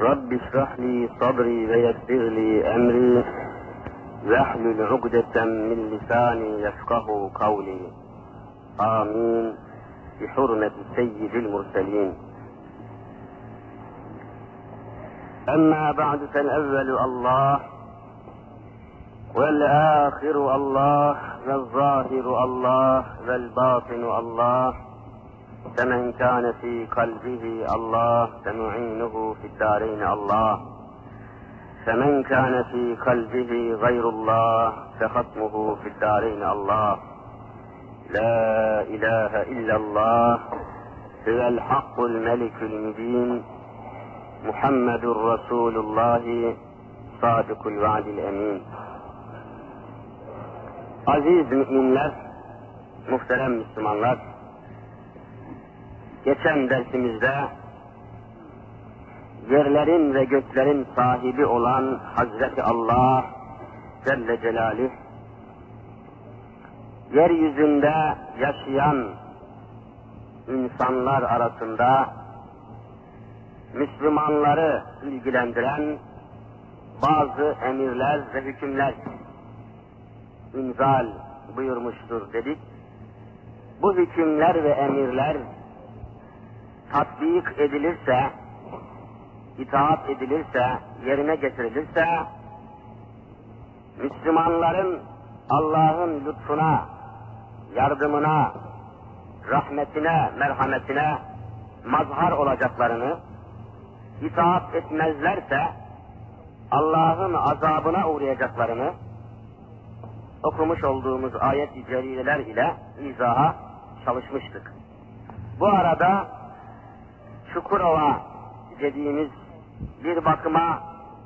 رب اشرح لي صدري ويسر لي أمري. واحلل عقدة من لساني يفقه قولي. آمين. بحرمة سيد المرسلين. أما بعد فالأول الله والآخر الله والظاهر الله والباطن الله. فمن كان في قلبه الله فمعينه في الدارين الله. فمن كان في قلبه غير الله فختمه في الدارين الله. لا إله إلا الله هو الحق الملك المبين محمد رسول الله صادق الوعد الأمين. Aziz müminler, muhterem Müslümanlar, geçen dersimizde yerlerin ve göklerin sahibi olan Hazreti Allah Celle Celaluhu, yeryüzünde yaşayan insanlar arasında Müslümanları ilgilendiren bazı emirler ve hükümler inzal buyurmuştur dedik. Bu hükümler ve emirler tatbik edilirse, itaat edilirse, yerine getirilirse, Müslümanların Allah'ın lütfuna, yardımına, rahmetine, merhametine mazhar olacaklarını, itaat etmezlerse Allah'ın azabına uğrayacaklarını okumuş olduğumuz ayet-i celileler ile izaha çalışmıştık. Bu arada Çukurova dediğimiz bir bakıma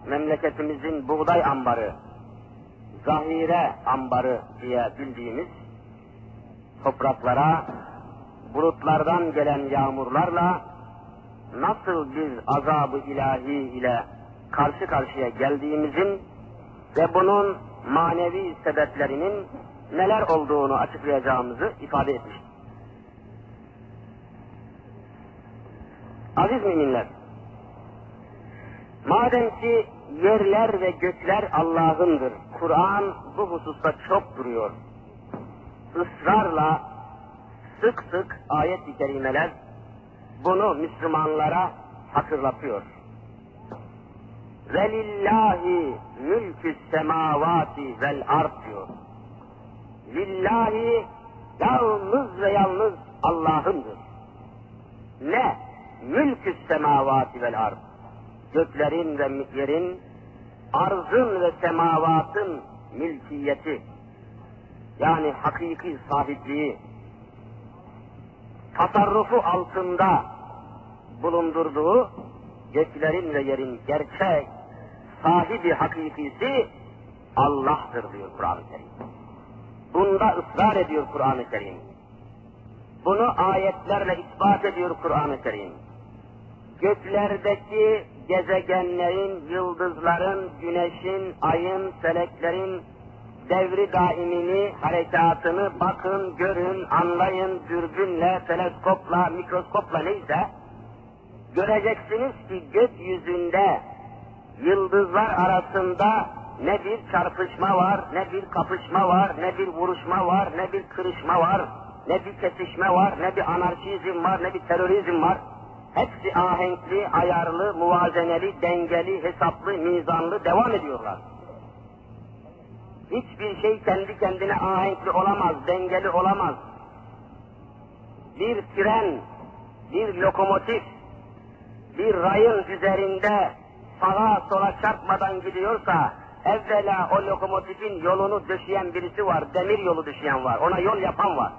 memleketimizin buğday ambarı, zahire ambarı diye bildiğimiz topraklara bulutlardan gelen yağmurlarla nasıl bir azabı ilahi ile karşı karşıya geldiğimizin ve bunun manevi sebeplerinin neler olduğunu açıklayacağımızı ifade etmiş. Aziz müminler, madem ki yerler ve gökler Allah'ındır, Kur'an bu hususta çok duruyor. Israrla sık sık ayet-i kerimeler bunu Müslümanlara hatırlatıyor. Velillahi mülkü semavati vel ard diyor. Lillahi yalnız ve yalnız Allah'ındır. Ne? Mülkü semavati vel ard. Göklerin ve yerin, arzın ve semavatın mülkiyeti. Yani hakiki sahipliği, tasarrufu altında bulundurduğu göklerin ve yerin gerçek sahibi hakikisi Allah'tır diyor Kur'an-ı Kerim. Bunda ısrar ediyor Kur'an-ı Kerim. Bunu ayetlerle ispat ediyor Kur'an-ı Kerim. Göklerdeki gezegenlerin, yıldızların, güneşin, ayın, feleklerin devri daimini, harekatını bakın, görün, anlayın, dürbünle, teleskopla, mikroskopla neyse, göreceksiniz ki gökyüzünde yıldızlar arasında ne bir çarpışma var, ne bir kapışma var, ne bir vuruşma var, ne bir kırışma var, ne bir kesişme var, ne bir anarşizm var, ne bir terörizm var. Hepsi ahenkli, ayarlı, muvazeneli, dengeli, hesaplı, mizanlı devam ediyorlar. Hiçbir şey kendi kendine ahenkli olamaz, dengeli olamaz. Bir tren, bir lokomotif, bir rayın üzerinde sağa sola çarpmadan gidiyorsa evvela o lokomotifin yolunu döşeyen birisi var, demir yolu döşeyen var, ona yol yapan var.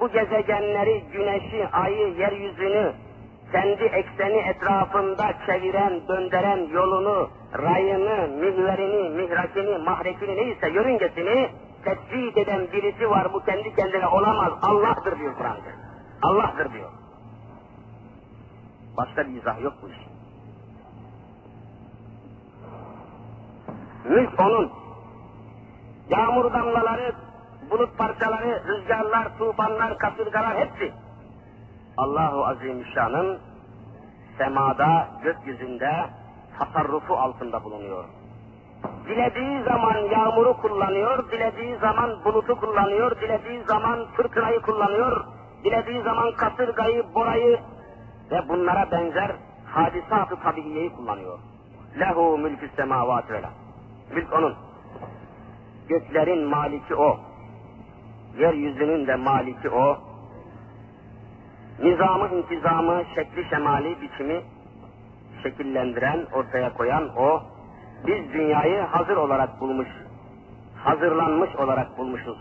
Bu gezegenleri, güneşi, ayı, yeryüzünü kendi ekseni etrafında çeviren, döndüren yolunu, rayını, mihverini, mihrakini, mahrekini neyse yörüngesini tespit eden birisi var. Bu kendi kendine olamaz. Allah'tır diyor Kur'an. Allah'tır diyor. Başka bir izah yok bu iş. Mülk onun. Yağmur damlaları, bulut parçaları, rüzgarlar, tufanlar, kasırgalar hepsi. Allahu Azimüşşan'ın semada, gökyüzünde tasarrufu altında bulunuyor. Dilediği zaman yağmuru kullanıyor, dilediği zaman bulutu kullanıyor, dilediği zaman fırtınayı kullanıyor, dilediği zaman kasırgayı, borayı ve bunlara benzer hadisat-ı tabiiyeyi kullanıyor. Lehu mülkü semavat ve Mülk onun. Göklerin maliki o. Yeryüzünün de maliki o. Nizamı, intizamı, şekli, şemali, biçimi şekillendiren, ortaya koyan o. Biz dünyayı hazır olarak bulmuş, hazırlanmış olarak bulmuşuz.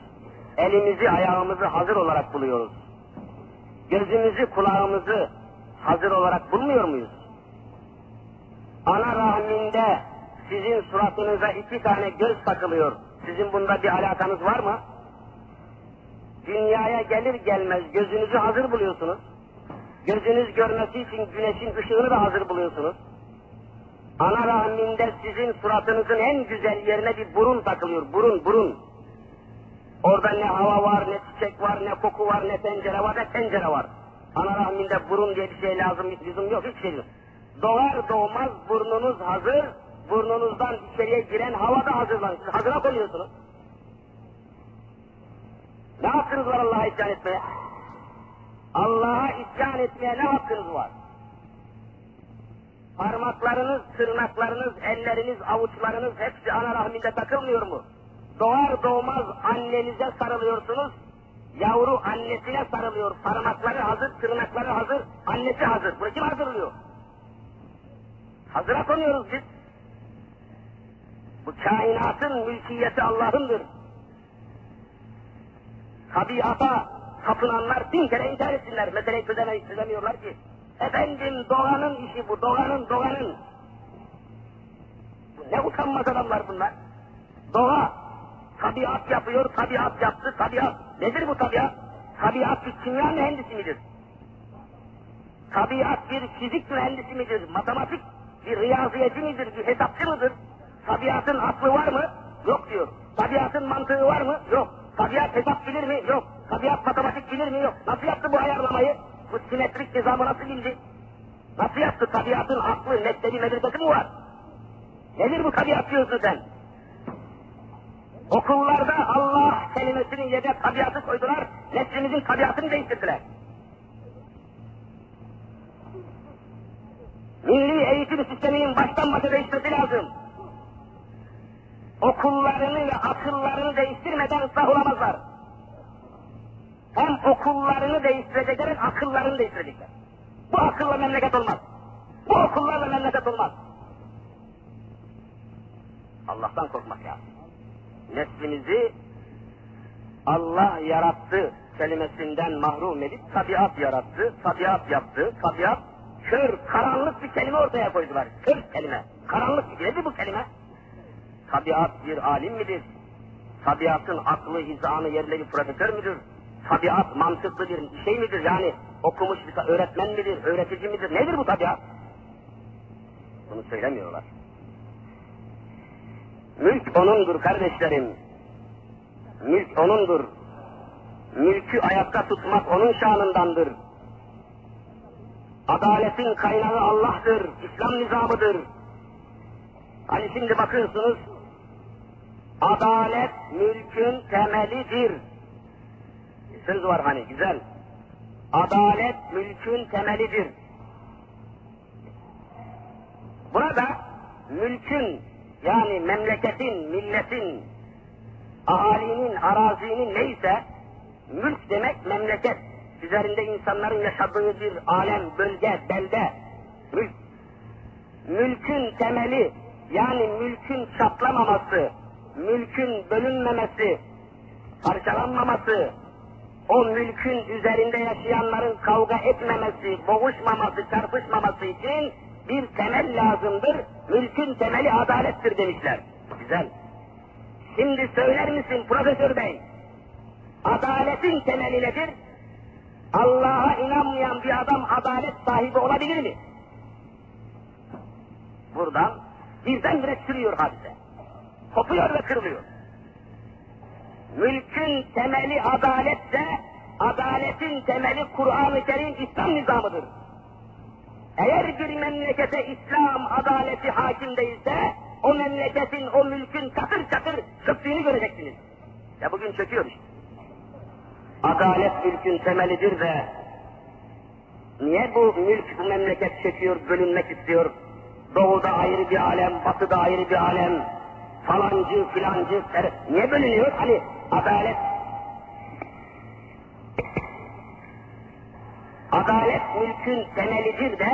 Elimizi, ayağımızı hazır olarak buluyoruz. Gözümüzü, kulağımızı hazır olarak bulmuyor muyuz? Ana rahminde sizin suratınıza iki tane göz takılıyor. Sizin bunda bir alakanız var mı? Dünyaya gelir gelmez gözünüzü hazır buluyorsunuz. Gözünüz görmesi için güneşin ışığını da hazır buluyorsunuz. Ana rahminde sizin suratınızın en güzel yerine bir burun takılıyor. Burun, burun. Orada ne hava var, ne çiçek var, ne koku var, ne pencere var, ne tencere var. Ana rahminde burun diye bir şey lazım, lüzum yok, hiç şey yok. Doğar doğmaz burnunuz hazır, burnunuzdan içeriye giren hava da hazırlanır. Siz hazıra koyuyorsunuz. Ne hakkınız var Allah'a isyan etmeye? Allah'a isyan etmeye ne hakkınız var? Parmaklarınız, tırnaklarınız, elleriniz, avuçlarınız hepsi ana rahminde takılmıyor mu? Doğar doğmaz annenize sarılıyorsunuz, yavru annesine sarılıyor. Parmakları hazır, tırnakları hazır, annesi hazır. Bunu kim hazırlıyor? Hazıra konuyoruz biz. Bu kainatın mülkiyeti Allah'ındır. Tabiata tapınanlar bin kere inkar etsinler. Meseleyi çözemeyi çözemiyorlar ki. Efendim doğanın işi bu, doğanın, doğanın. Ne utanmaz adamlar bunlar. Doğa, tabiat yapıyor, tabiat yaptı, tabiat. Nedir bu tabiat? Tabiat bir kimya mühendisi midir? Tabiat bir fizik mühendisi midir? Matematik bir riyaziyeci midir? Bir hesapçı mıdır? Tabiatın aklı var mı? Yok diyor. Tabiatın mantığı var mı? Yok. Tabiat hesap bilir mi? Yok. Tabiat matematik bilir mi? Yok. Nasıl yaptı bu ayarlamayı? Bu simetrik nizamı nasıl bildi? Nasıl yaptı? Tabiatın aklı, mektebi, medresesi mi var? Nedir bu tabiat diyorsun sen? Okullarda Allah kelimesinin yerine tabiatı koydular, neslimizin tabiatını değiştirdiler. Milli eğitim sisteminin baştan başa değişmesi lazım. Okullarını ve akıllarını değiştirmeden ıslah olamazlar. Hem okullarını değiştirecekler hem akıllarını değiştirecekler. Bu akılla memleket olmaz. Bu okullarla memleket olmaz. Allah'tan korkmak lazım. Neslimizi Allah yarattı kelimesinden mahrum edip tabiat yarattı, tabiat yaptı, tabiat kör, karanlık bir kelime ortaya koydular. Kör kelime, karanlık bir nedir bu kelime? Tabiat bir alim midir? Tabiatın aklı, hizanı yerle bir profesör müdür? Tabiat mantıklı bir şey midir? Yani okumuş bir öğretmen midir, öğretici midir? Nedir bu tabiat? Bunu söylemiyorlar. Mülk onundur kardeşlerim. Mülk onundur. Mülkü ayakta tutmak onun şanındandır. Adaletin kaynağı Allah'tır, İslam nizamıdır. Hani şimdi bakıyorsunuz, adalet mülkün temelidir. Söz var hani, güzel. Adalet mülkün temelidir. Burada mülkün yani memleketin, milletin, ahalinin, arazinin neyse mülk demek memleket. Üzerinde insanların yaşadığı bir alem, bölge, belde. Mülk. Mülkün temeli yani mülkün çatlamaması, mülkün bölünmemesi, parçalanmaması, o mülkün üzerinde yaşayanların kavga etmemesi, boğuşmaması, çarpışmaması için bir temel lazımdır. Mülkün temeli adalettir demişler. Güzel. Şimdi söyler misin Profesör Bey? Adaletin temeli nedir? Allah'a inanmayan bir adam adalet sahibi olabilir mi? Buradan birdenbire sürüyor hadise. Kopuyor ve kırılıyor. Mülkün temeli adaletse, adaletin temeli Kur'an-ı Kerim İslam nizamıdır. Eğer bir memlekete İslam adaleti hakim değilse, o memleketin, o mülkün çatır çatır çöktüğünü göreceksiniz. Ya bugün çöküyor işte. Adalet mülkün temelidir de, niye bu mülk, bu memleket çöküyor, bölünmek istiyor? Doğuda ayrı bir alem, batıda ayrı bir alem, falancı, filancı, niye bölünüyor? Hani adalet Adalet mülkün temelidir de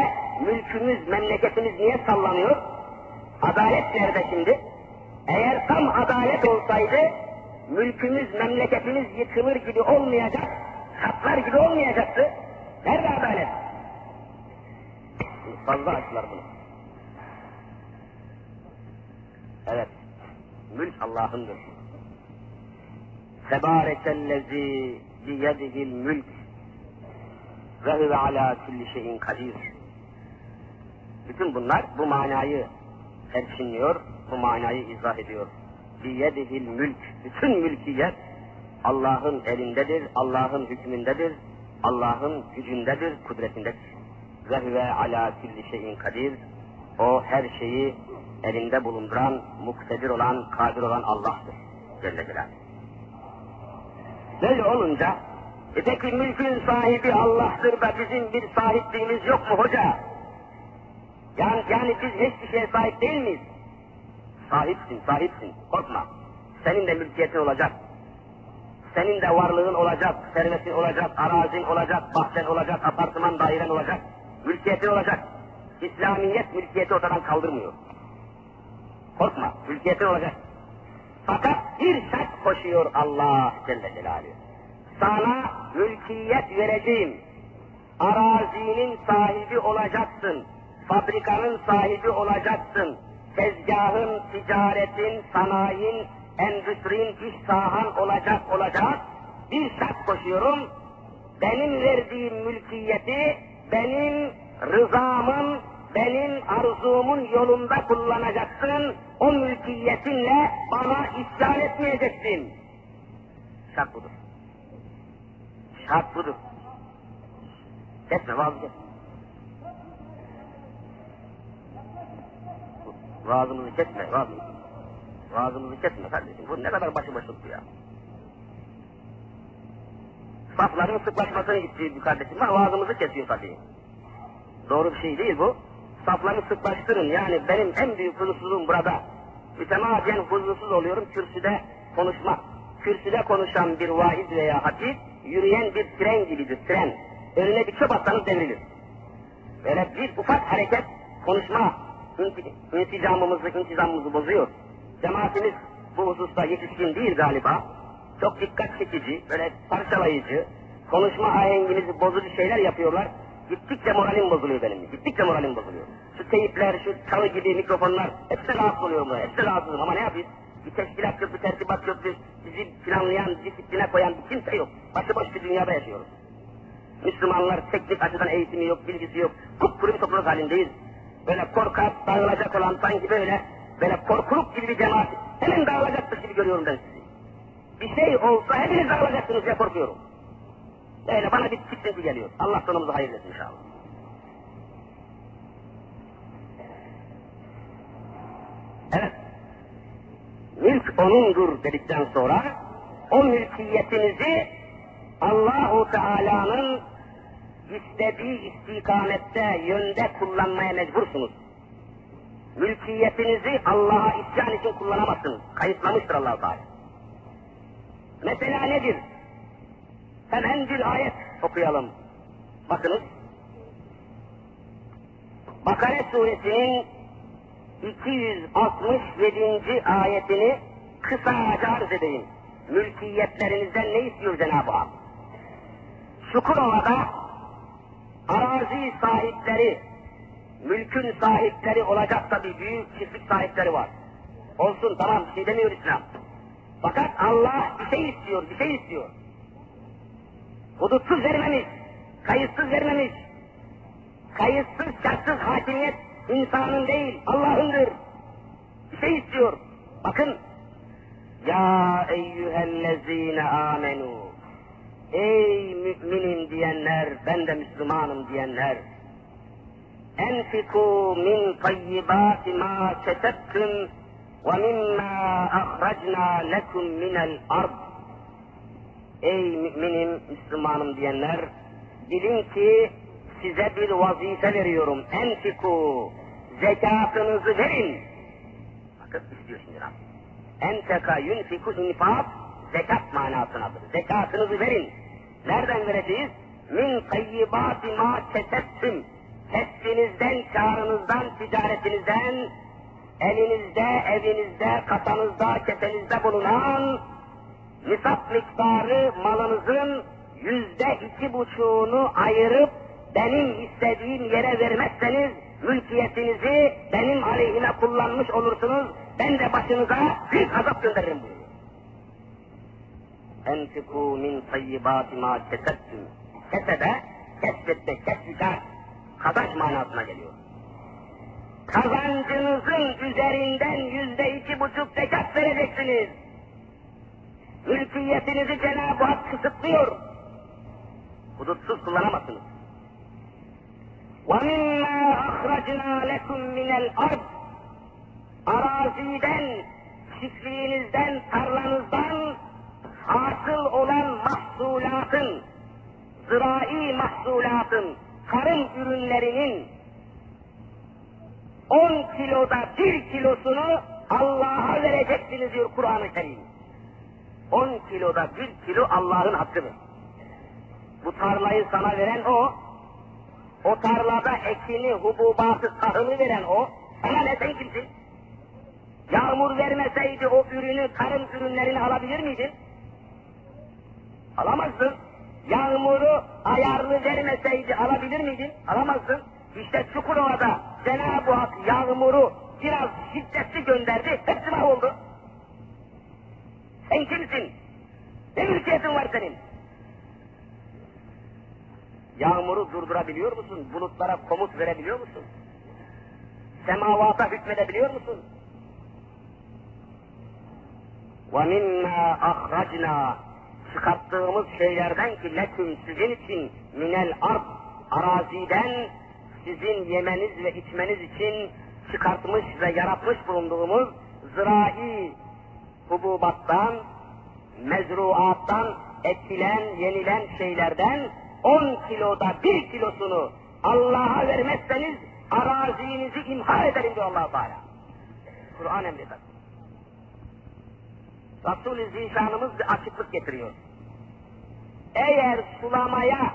mülkümüz, memleketimiz niye sallanıyor? Adalet nerede şimdi? Eğer tam adalet olsaydı mülkümüz, memleketimiz yıkılır gibi olmayacak, katlar gibi olmayacaktı. Nerede adalet? Fazla açtılar bunu. Evet, mülk Allah'ındır. Tebârekellezî biyedihil mülk ve huve ala kulli şeyin kadir. Bütün bunlar bu manayı terkinliyor, bu manayı izah ediyor. Biyedihil mülk, bütün mülkiyet Allah'ın elindedir, Allah'ın hükmündedir, Allah'ın gücündedir, kudretindedir. Ve huve ala kulli şeyin kadir. O her şeyi elinde bulunduran, muktedir olan, kadir olan Allah'tır. Celle Celaluhu. Böyle olunca e peki mülkün sahibi Allah'tır da bizim bir sahipliğimiz yok mu hoca? Yani, yani biz hiçbir şeye sahip değil miyiz? Sahipsin, sahipsin. Korkma. Senin de mülkiyetin olacak. Senin de varlığın olacak, servetin olacak, arazin olacak, bahçen olacak, apartman dairen olacak. Mülkiyetin olacak. İslamiyet mülkiyeti ortadan kaldırmıyor. Korkma, mülkiyetin olacak. Fakat bir şart koşuyor Allah Celle Celaluhu sana mülkiyet vereceğim. Arazinin sahibi olacaksın. Fabrikanın sahibi olacaksın. Tezgahın, ticaretin, sanayin, endüstrin, iş sahan olacak olacak. Bir şart koşuyorum. Benim verdiğim mülkiyeti benim rızamın, benim arzumun yolunda kullanacaksın. O mülkiyetinle bana isyan etmeyeceksin. Şart budur. Şart budur. Kesme vazgeç. Vaazımızı kesme, vaazımızı. Vaazımızı kesme kardeşim. Bu ne kadar başıboşluk bu ya. Safların sıklaşmasını istiyor bir kardeşim. Ha, vaazımızı kesiyor tabii. Doğru bir şey değil bu. Safları sıklaştırın. Yani benim en büyük huzursuzluğum burada. Mütemadiyen huzursuz oluyorum kürsüde konuşmak. Kürsüde konuşan bir vaiz veya hatip, yürüyen bir tren gibidir, tren. Önüne bir çöp atsanız devrilir. Böyle bir ufak hareket, konuşma, insicamımızı, intizamımızı bozuyor. Cemaatimiz bu hususta yetişkin değil galiba. Çok dikkat çekici, böyle parçalayıcı, konuşma ahengimizi bozucu şeyler yapıyorlar. Gittikçe moralim bozuluyor benim. Gittikçe moralim bozuluyor. Şu teyipler, şu çalı gibi mikrofonlar, hepsi rahatsız oluyor buna. Hepsi rahatsızım ama ne yapayım? Bir teşkilat bir tertibat bir bizi planlayan, disipline koyan bir kimse yok. Başıboş bir dünyada yaşıyoruz. Müslümanlar teknik açıdan eğitimi yok, bilgisi yok. Kupkuru bir topluluk halindeyiz. Böyle korkak, dağılacak olan sanki böyle, böyle korkuluk gibi bir cemaat. Hemen dağılacakmış gibi görüyorum ben sizi. Bir şey olsa hepiniz dağılacaksınız diye korkuyorum. Böyle bana bir tiksinti geliyor. Allah sonumuzu hayır etsin inşallah. Evet. Mülk onundur dedikten sonra o mülkiyetinizi Allahu Teala'nın istediği istikamette, yönde kullanmaya mecbursunuz. Mülkiyetinizi Allah'a isyan için kullanamazsınız. Kayıtlamıştır allah Teala. Mesela nedir? Hemen bir ayet okuyalım. Bakınız. Bakara suresinin 267. ayetini kısaca arz edeyim. Mülkiyetlerinizden ne istiyor Cenab-ı Hak? Şukurova'da arazi sahipleri, mülkün sahipleri olacak tabi büyük çiftlik sahipleri var. Olsun tamam bir şey demiyor İslam. Fakat Allah bir şey istiyor, bir şey istiyor. Hudutsuz vermemiş, kayıtsız vermemiş. Kayıtsız, şartsız hakimiyet insanın değil, Allah'ındır. Bir şey istiyor. Bakın. Ya eyyühellezine amenu. Ey müminim diyenler, ben de Müslümanım diyenler. enfiku min tayyibati ma kesebtüm ve mimma ahracna lekum minel ard. Ey müminim, Müslümanım diyenler, bilin ki size bir vazife veriyorum. Enfiku, zekatınızı verin. Bakın istiyor şimdi Rabbim. Enteka yunfiku infak, zekat manasınadır. Zekatınızı verin. Nereden vereceğiz? Min tayyibati ma kesebtüm. Kesbinizden, karınızdan, ticaretinizden, elinizde, evinizde, kasanızda, kesenizde bulunan nisap miktarı malınızın yüzde iki buçuğunu ayırıp benim istediğim yere vermezseniz mülkiyetinizi benim aleyhime kullanmış olursunuz. Ben de başınıza büyük azap gönderirim buyuruyor. Enfiku min tayyibati ma kesettüm. Kesede, kesbette, kesbikar, kazanç manasına geliyor. Kazancınızın üzerinden yüzde iki buçuk zekat vereceksiniz. Mülkiyetinizi Cenab-ı Hak kısıtlıyor. Hudutsuz kullanamazsınız. وَمِمَّا أَخْرَجْنَا لَكُمْ مِنَ الْأَرْضِ Araziden, çiftliğinizden, tarlanızdan hasıl olan mahsulatın, zırai mahsulatın, tarım ürünlerinin 10 kiloda bir kilosunu Allah'a vereceksiniz diyor Kur'an-ı Kerim. 10 kiloda bir kilo Allah'ın hakkıdır. Bu tarlayı sana veren o, o tarlada ekini, hububatı, tahılı veren o, sana ne sen kimsin? Yağmur vermeseydi o ürünü, tarım ürünlerini alabilir miydin? Alamazdın. Yağmuru ayarlı vermeseydi alabilir miydin? Alamazdın. İşte Çukurova'da Cenab-ı Hak yağmuru biraz şiddetli gönderdi, hepsi mahvoldu. Sen kimsin? Ne mülkiyetin var senin? Yağmuru durdurabiliyor musun? Bulutlara komut verebiliyor musun? Semavata hükmedebiliyor musun? وَمِمَّا أَخْرَجْنَا Çıkarttığımız şeylerden ki leküm sizin için minel ard araziden sizin yemeniz ve içmeniz için çıkartmış ve yaratmış bulunduğumuz zırai hububattan, mezruattan ekilen, yenilen şeylerden 10 kiloda bir kilosunu Allah'a vermezseniz arazinizi imha ederim diyor allah Teala. Kur'an emreder. Resul-i Zişanımız bir açıklık getiriyor. Eğer sulamaya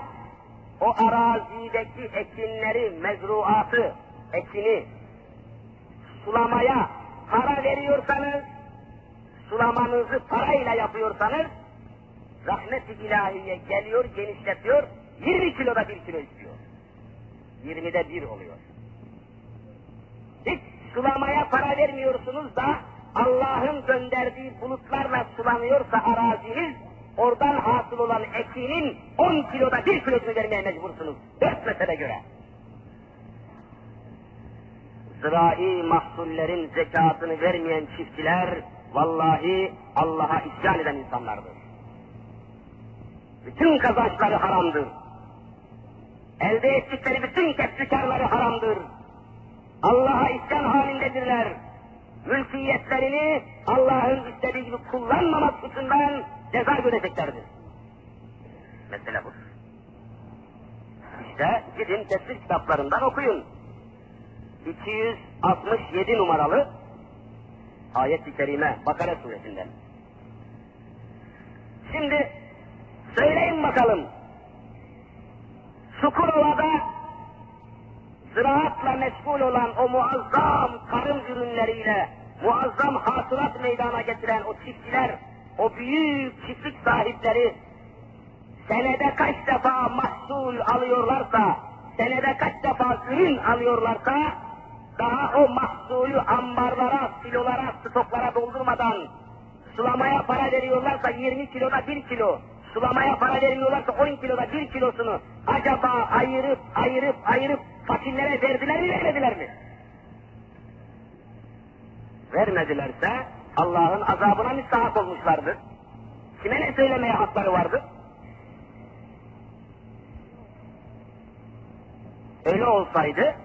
o arazideki ekinleri, mezruatı, ekini sulamaya para veriyorsanız, sulamanızı parayla yapıyorsanız, rahmet-i ilahiye geliyor, genişletiyor, 20 kiloda bir kilo istiyor. 20'de bir oluyor. Hiç sulamaya para vermiyorsunuz da Allah'ın gönderdiği bulutlarla sulanıyorsa araziniz, oradan hasıl olan ekinin 10 kiloda bir kilosunu vermeye mecbursunuz. Dört mesele göre. Zırai mahsullerin zekatını vermeyen çiftçiler, vallahi Allah'a isyan eden insanlardır. Bütün kazançları haramdır. Elde ettikleri bütün kesbikarları haramdır. Allah'a isyan halindedirler mülkiyetlerini Allah'ın istediği gibi kullanmamak suçundan ceza göreceklerdir. Mesele bu. İşte gidin tefsir kitaplarından okuyun. 267 numaralı ayet-i kerime Bakara suresinden. Şimdi söyleyin bakalım. Çukurova'da ziraatla meşgul olan o muazzam tarım ürünleriyle muazzam hasılat meydana getiren o çiftçiler, o büyük çiftlik sahipleri senede kaç defa mahsul alıyorlarsa, senede kaç defa ürün alıyorlarsa, daha o mahsulü ambarlara, silolara, stoklara doldurmadan sulamaya para veriyorlarsa 20 kiloda 1 kilo, sulamaya para vermiyorlarsa 10 kiloda 1 kilosunu acaba ayırıp ayırıp ayırıp fakirlere verdiler mi vermediler mi? Vermedilerse Allah'ın azabına müstahak olmuşlardır. Kime ne söylemeye hakları vardı? Öyle olsaydı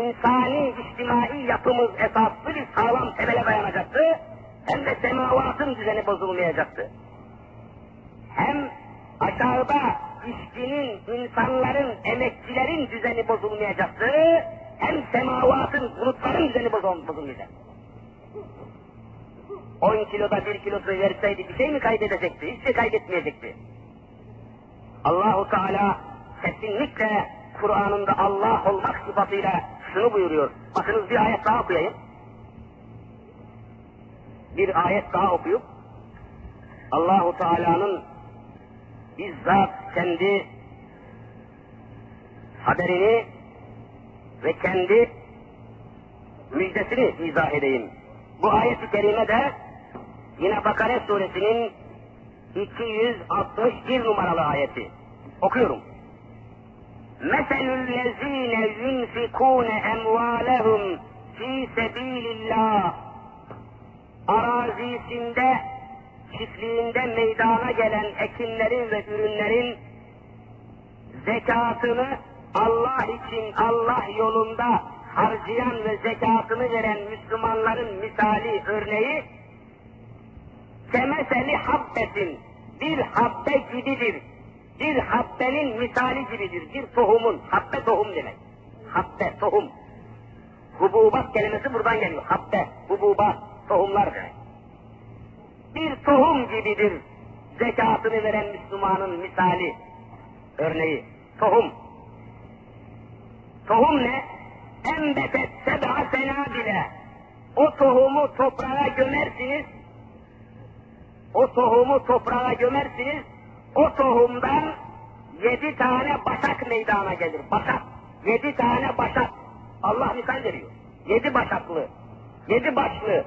insani, içtimai yapımız esaslı bir sağlam temele dayanacaktı, hem de semavatın düzeni bozulmayacaktı. Hem aşağıda işçinin, insanların, emekçilerin düzeni bozulmayacaktı, hem semavatın, bulutların düzeni bozulmayacaktı. 10 kiloda bir kilosu verseydi bir şey mi kaybedecekti? Hiç şey kaybetmeyecekti. Allahu Teala kesinlikle Kur'an'ında Allah olmak sıfatıyla şunu buyuruyor. Bakınız bir ayet daha okuyayım Bir ayet daha okuyup Allahu Teala'nın bizzat kendi haberini ve kendi müjdesini izah edeyim. Bu ayet-i kerime de yine Bakara suresinin 261 numaralı ayeti. Okuyorum. مَثَلُ الَّذ۪ينَ يُنْفِقُونَ اَمْوَالَهُمْ ف۪ي سَب۪يلِ اللّٰهِ Arazisinde, çiftliğinde meydana gelen ekinlerin ve ürünlerin zekatını Allah için Allah yolunda harcayan ve zekatını veren Müslümanların misali örneği kemeseli habbetin bir habbe gibidir. Bir habbenin misali gibidir. Bir tohumun, habbe tohum demek. Habbe, tohum. Hububat kelimesi buradan geliyor. Habbe, hububat, tohumlar demek. Bir tohum gibidir zekatını veren Müslümanın misali, örneği. Tohum. Tohum ne? Enbetet seb'a senabile. O tohumu toprağa gömersiniz, o tohumu toprağa gömersiniz, o tohumdan yedi tane başak meydana gelir. Başak. Yedi tane başak. Allah misal veriyor. Yedi başaklı, yedi başlı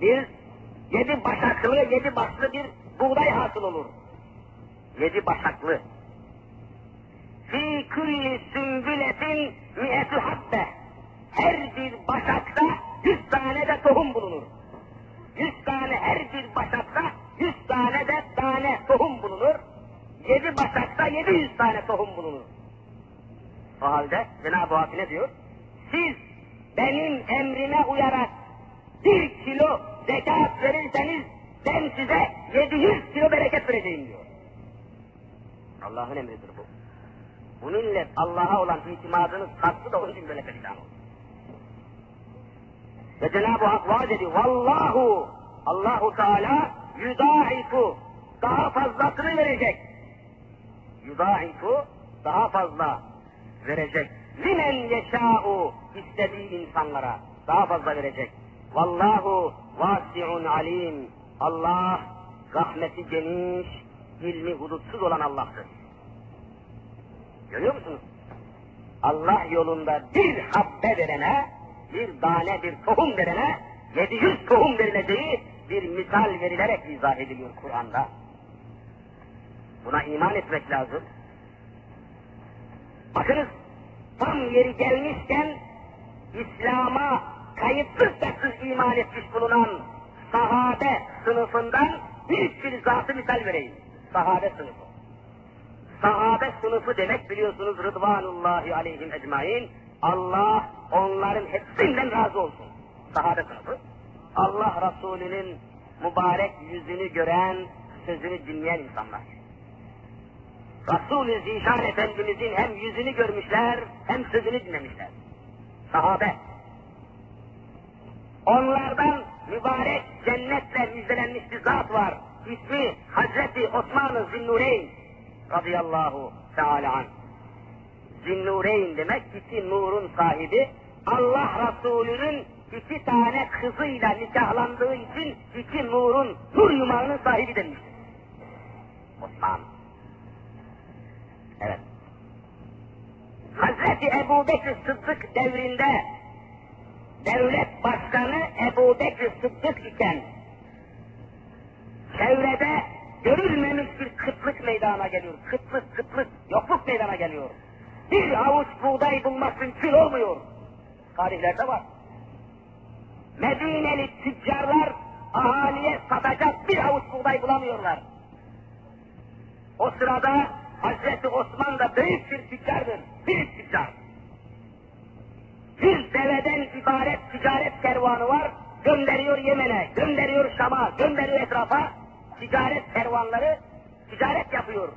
bir, yedi başaklı, yedi başlı bir buğday hasıl olur. Yedi başaklı. Fi kulli sümbületin mi'etü habbe. Her bir başakta yüz tane de tohum bulunur. Yüz tane her bir başakta yüz tane de tane tohum bulunur. Yedi başakta yedi yüz tane tohum bulunur. O halde Cenab-ı Hak ne diyor? Siz benim emrime uyarak bir kilo zekat verirseniz ben size yedi yüz kilo bereket vereceğim diyor. Allah'ın emridir bu. Bu millet Allah'a olan itimadını sattı da onun için böyle perişan oldu. Ve Cenab-ı Hak vaat ediyor. Vallahu Allahu Teala yudaifu daha fazlasını verecek. Yudaifu daha fazla verecek. Limen yeşâ'u istediği insanlara daha fazla verecek. Vallahu vasi'un alim. Allah rahmeti geniş, ilmi hudutsuz olan Allah'tır. Görüyor musunuz? Allah yolunda bir habbe verene, bir tane bir tohum verene, 700 tohum verileceği bir misal verilerek izah ediliyor Kur'an'da. Buna iman etmek lazım. Bakınız, tam yeri gelmişken İslam'a kayıtsız şartsız iman etmiş bulunan sahabe sınıfından bir zatı misal vereyim. Sahabe sınıfı. Sahabe sınıfı demek biliyorsunuz Rıdvanullahi aleyhim ecmain. Allah onların hepsinden razı olsun. Sahabe sınıfı. Allah Resulü'nün mübarek yüzünü gören, sözünü dinleyen insanlar. Resul-i Zişan Efendimizin hem yüzünü görmüşler, hem sözünü dinlemişler. Sahabe. Onlardan mübarek cennetle müjdelenmiş bir zat var. İsmi Hazreti Osman-ı Zinnureyn radıyallahu teala anh. Zinnureyn demek iki nurun sahibi. Allah Resulü'nün iki tane kızıyla nikahlandığı için iki nurun, nur yumağının sahibi denmiştir. Osman. Evet. Hazreti Ebu Bekir Sıddık devrinde devlet başkanı Ebu Bekir Sıddık iken çevrede görülmemiş bir kıtlık meydana geliyor. Kıtlık, kıtlık, yokluk meydana geliyor. Bir avuç buğday bulmak mümkün olmuyor. Tarihlerde var. Medineli tüccarlar ahaliye satacak bir avuç buğday bulamıyorlar. O sırada Hazreti Osman da büyük bir tüccardır. Büyük tüccar. Yüz deveden ibaret ticaret kervanı var. Gönderiyor Yemen'e, gönderiyor Şam'a, gönderiyor etrafa. Ticaret kervanları ticaret yapıyor.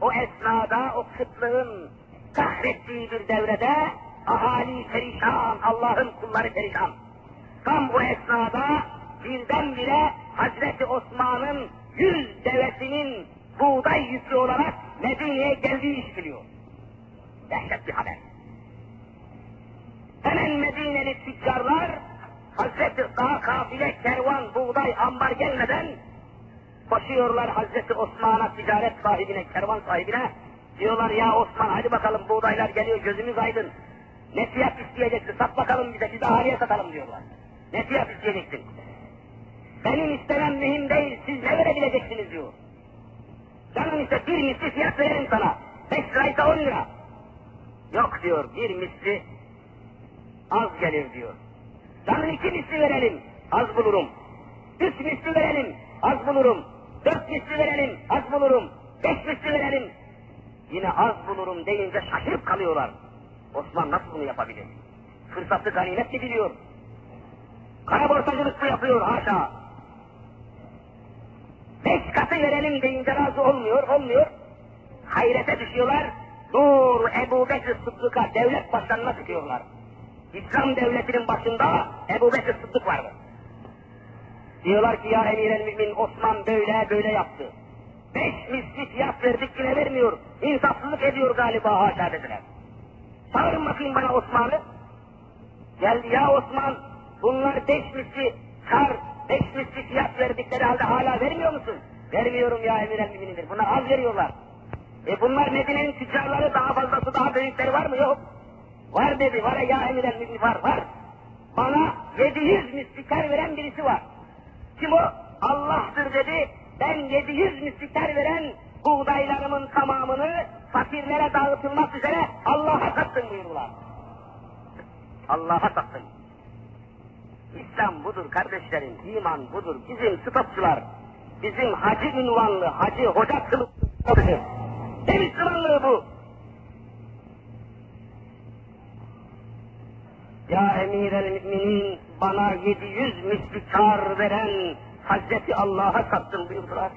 O esnada o kıtlığın kahrettiği bir devrede ahali perişan, Allah'ın kulları perişan. Tam bu esnada birdenbire Hazreti Osman'ın yüz devesinin buğday yüklü olarak Medine'ye geldiği işitiliyor. Dehşet bir haber. Hemen Medineli tüccarlar Hazreti daha kafile kervan buğday ambar gelmeden koşuyorlar Hazreti Osman'a ticaret sahibine, kervan sahibine. Diyorlar ya Osman hadi bakalım buğdaylar geliyor gözümüz aydın. Ne fiyat isteyeceksin sat bakalım bize biz de haliye satalım diyorlar. Ne fiyat isteyeceksin? Benim istemem mühim değil siz ne verebileceksiniz diyor. Canım işte bir misli fiyat verelim sana. Beş liraysa on lira. Yok diyor bir misli az gelir diyor. Canım iki misli verelim az bulurum. Üç misli verelim az bulurum. Dört misli verelim az bulurum. Beş misli verelim. Yine az bulurum deyince şaşırıp kalıyorlar. Osman nasıl bunu yapabilir? Fırsatı ganimet mi biliyor? Kara borsacılık mı yapıyor haşa? Beş katı verelim deyince razı olmuyor, olmuyor. Hayrete düşüyorlar. Dur Ebu Bekir Sıddık'a devlet başkanına sıkıyorlar. İslam devletinin başında Ebu Bekir Sıddık vardı. Diyorlar ki ya emir el mümin Osman böyle böyle yaptı. Beş misli fiyat verdik yine vermiyor. İnsafsızlık ediyor galiba haşa dediler. Çağırın bakayım bana Osman'ı. Geldi ya Osman bunlar beş misli kar, beş misli fiyat verdikleri halde hala vermiyor musun? Vermiyorum ya emir el mümindir. Bunlar az veriyorlar. E bunlar Medine'nin tüccarları daha fazlası daha büyükleri var mı? Yok. Var dedi. Var ya emir el mümin var var. Bana 700 misli kar veren birisi var. Kim o? Allah'tır dedi. Ben 700 misli kar veren buğdaylarımın tamamını fakirlere dağıtılmak üzere Allah'a sattım buyurdular. Allah'a sattım. İslam budur kardeşlerim, iman budur. Bizim stopçular, bizim hacı ünvanlı, hacı hoca kılıklıdır. Ne Müslümanlığı bu? Ya emir el müminin bana 700 misli kar veren Hazreti Allah'a sattım buyurdular.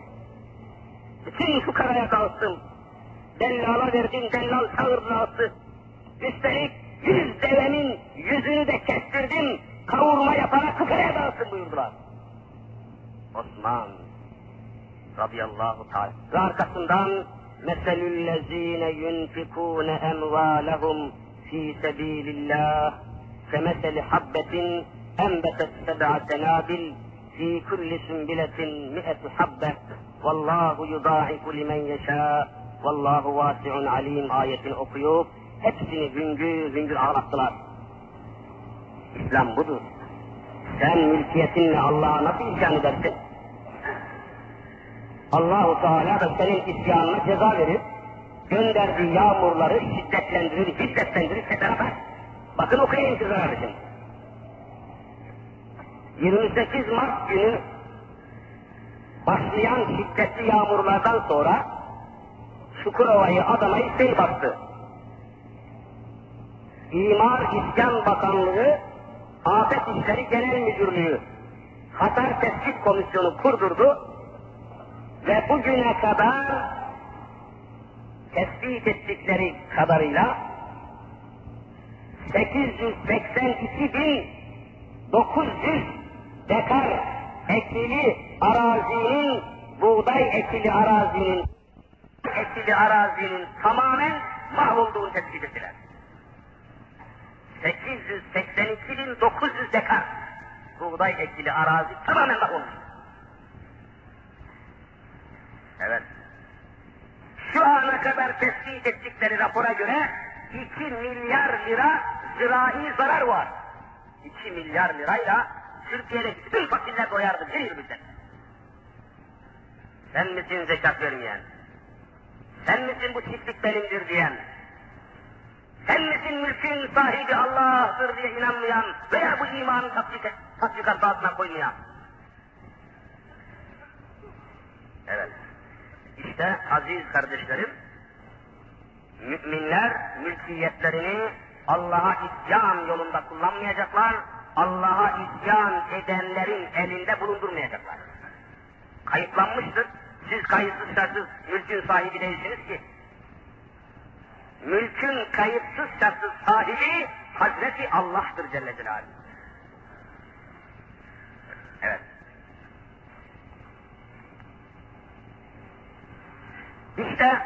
Bütün fukaraya dağıttım. Dellala verdim, dellal çağırdı dağıttı. Üstelik yüz devenin yüzünü de kestirdim, kavurma yaparak fukaraya dağıttım buyurdular. Osman radıyallahu teala ve arkasından meselüllezine yunfikune emvalehum fi sebilillah kemeseli habbetin enbetet seb'a senabil fi kulli sünbiletin mi'etu habbe vallahu yudâifu limen yeşâ vallahu vâsi'un alim ayetini okuyup hepsini hüngür hüngür ağlattılar. İslam budur. Sen mülkiyetinle Allah'a nasıl isyan edersin? Allahu Teala da senin isyanına ceza verir. Gönderdiği yağmurları şiddetlendirir, hiddetlendirir, sefer Bakın okuyayım size kardeşim. 28 Mart günü başlayan şiddetli yağmurlardan sonra Çukurova'yı, Adana'yı sel bastı. İmar İskan Bakanlığı, Afet İşleri Genel Müdürlüğü Hasar Tespit Komisyonu kurdurdu ve bugüne kadar tespit ettikleri kadarıyla 882 bin 900 dekar ekili arazinin, buğday ekili arazinin, ekili arazinin tamamen mahvolduğunu tespit ettiler. 882 bin 900 dekar buğday ekili arazi tamamen mahvolmuş. Evet. Şu ana kadar tespit ettikleri rapora göre 2 milyar lira zirai zarar var. 2 milyar lirayla Türkiye'deki bütün fakirler doyardı bir yıl müddet. Sen misin zekat vermeyen? Sen misin bu çiftlik benimdir diyen? Sen misin mülkün sahibi Allah'tır diye inanmayan veya bu imanı tatbik, tatbikat altına koymayan? Evet. İşte aziz kardeşlerim, müminler mülkiyetlerini Allah'a isyan yolunda kullanmayacaklar, Allah'a isyan edenlerin elinde bulundurmayacaklar. Kayıtlanmıştır. Siz kayıtsız şartsız mülkün sahibi değilsiniz ki. Mülkün kayıtsız şartsız sahibi Hazreti Allah'tır Celle Celaluhu. Evet. İşte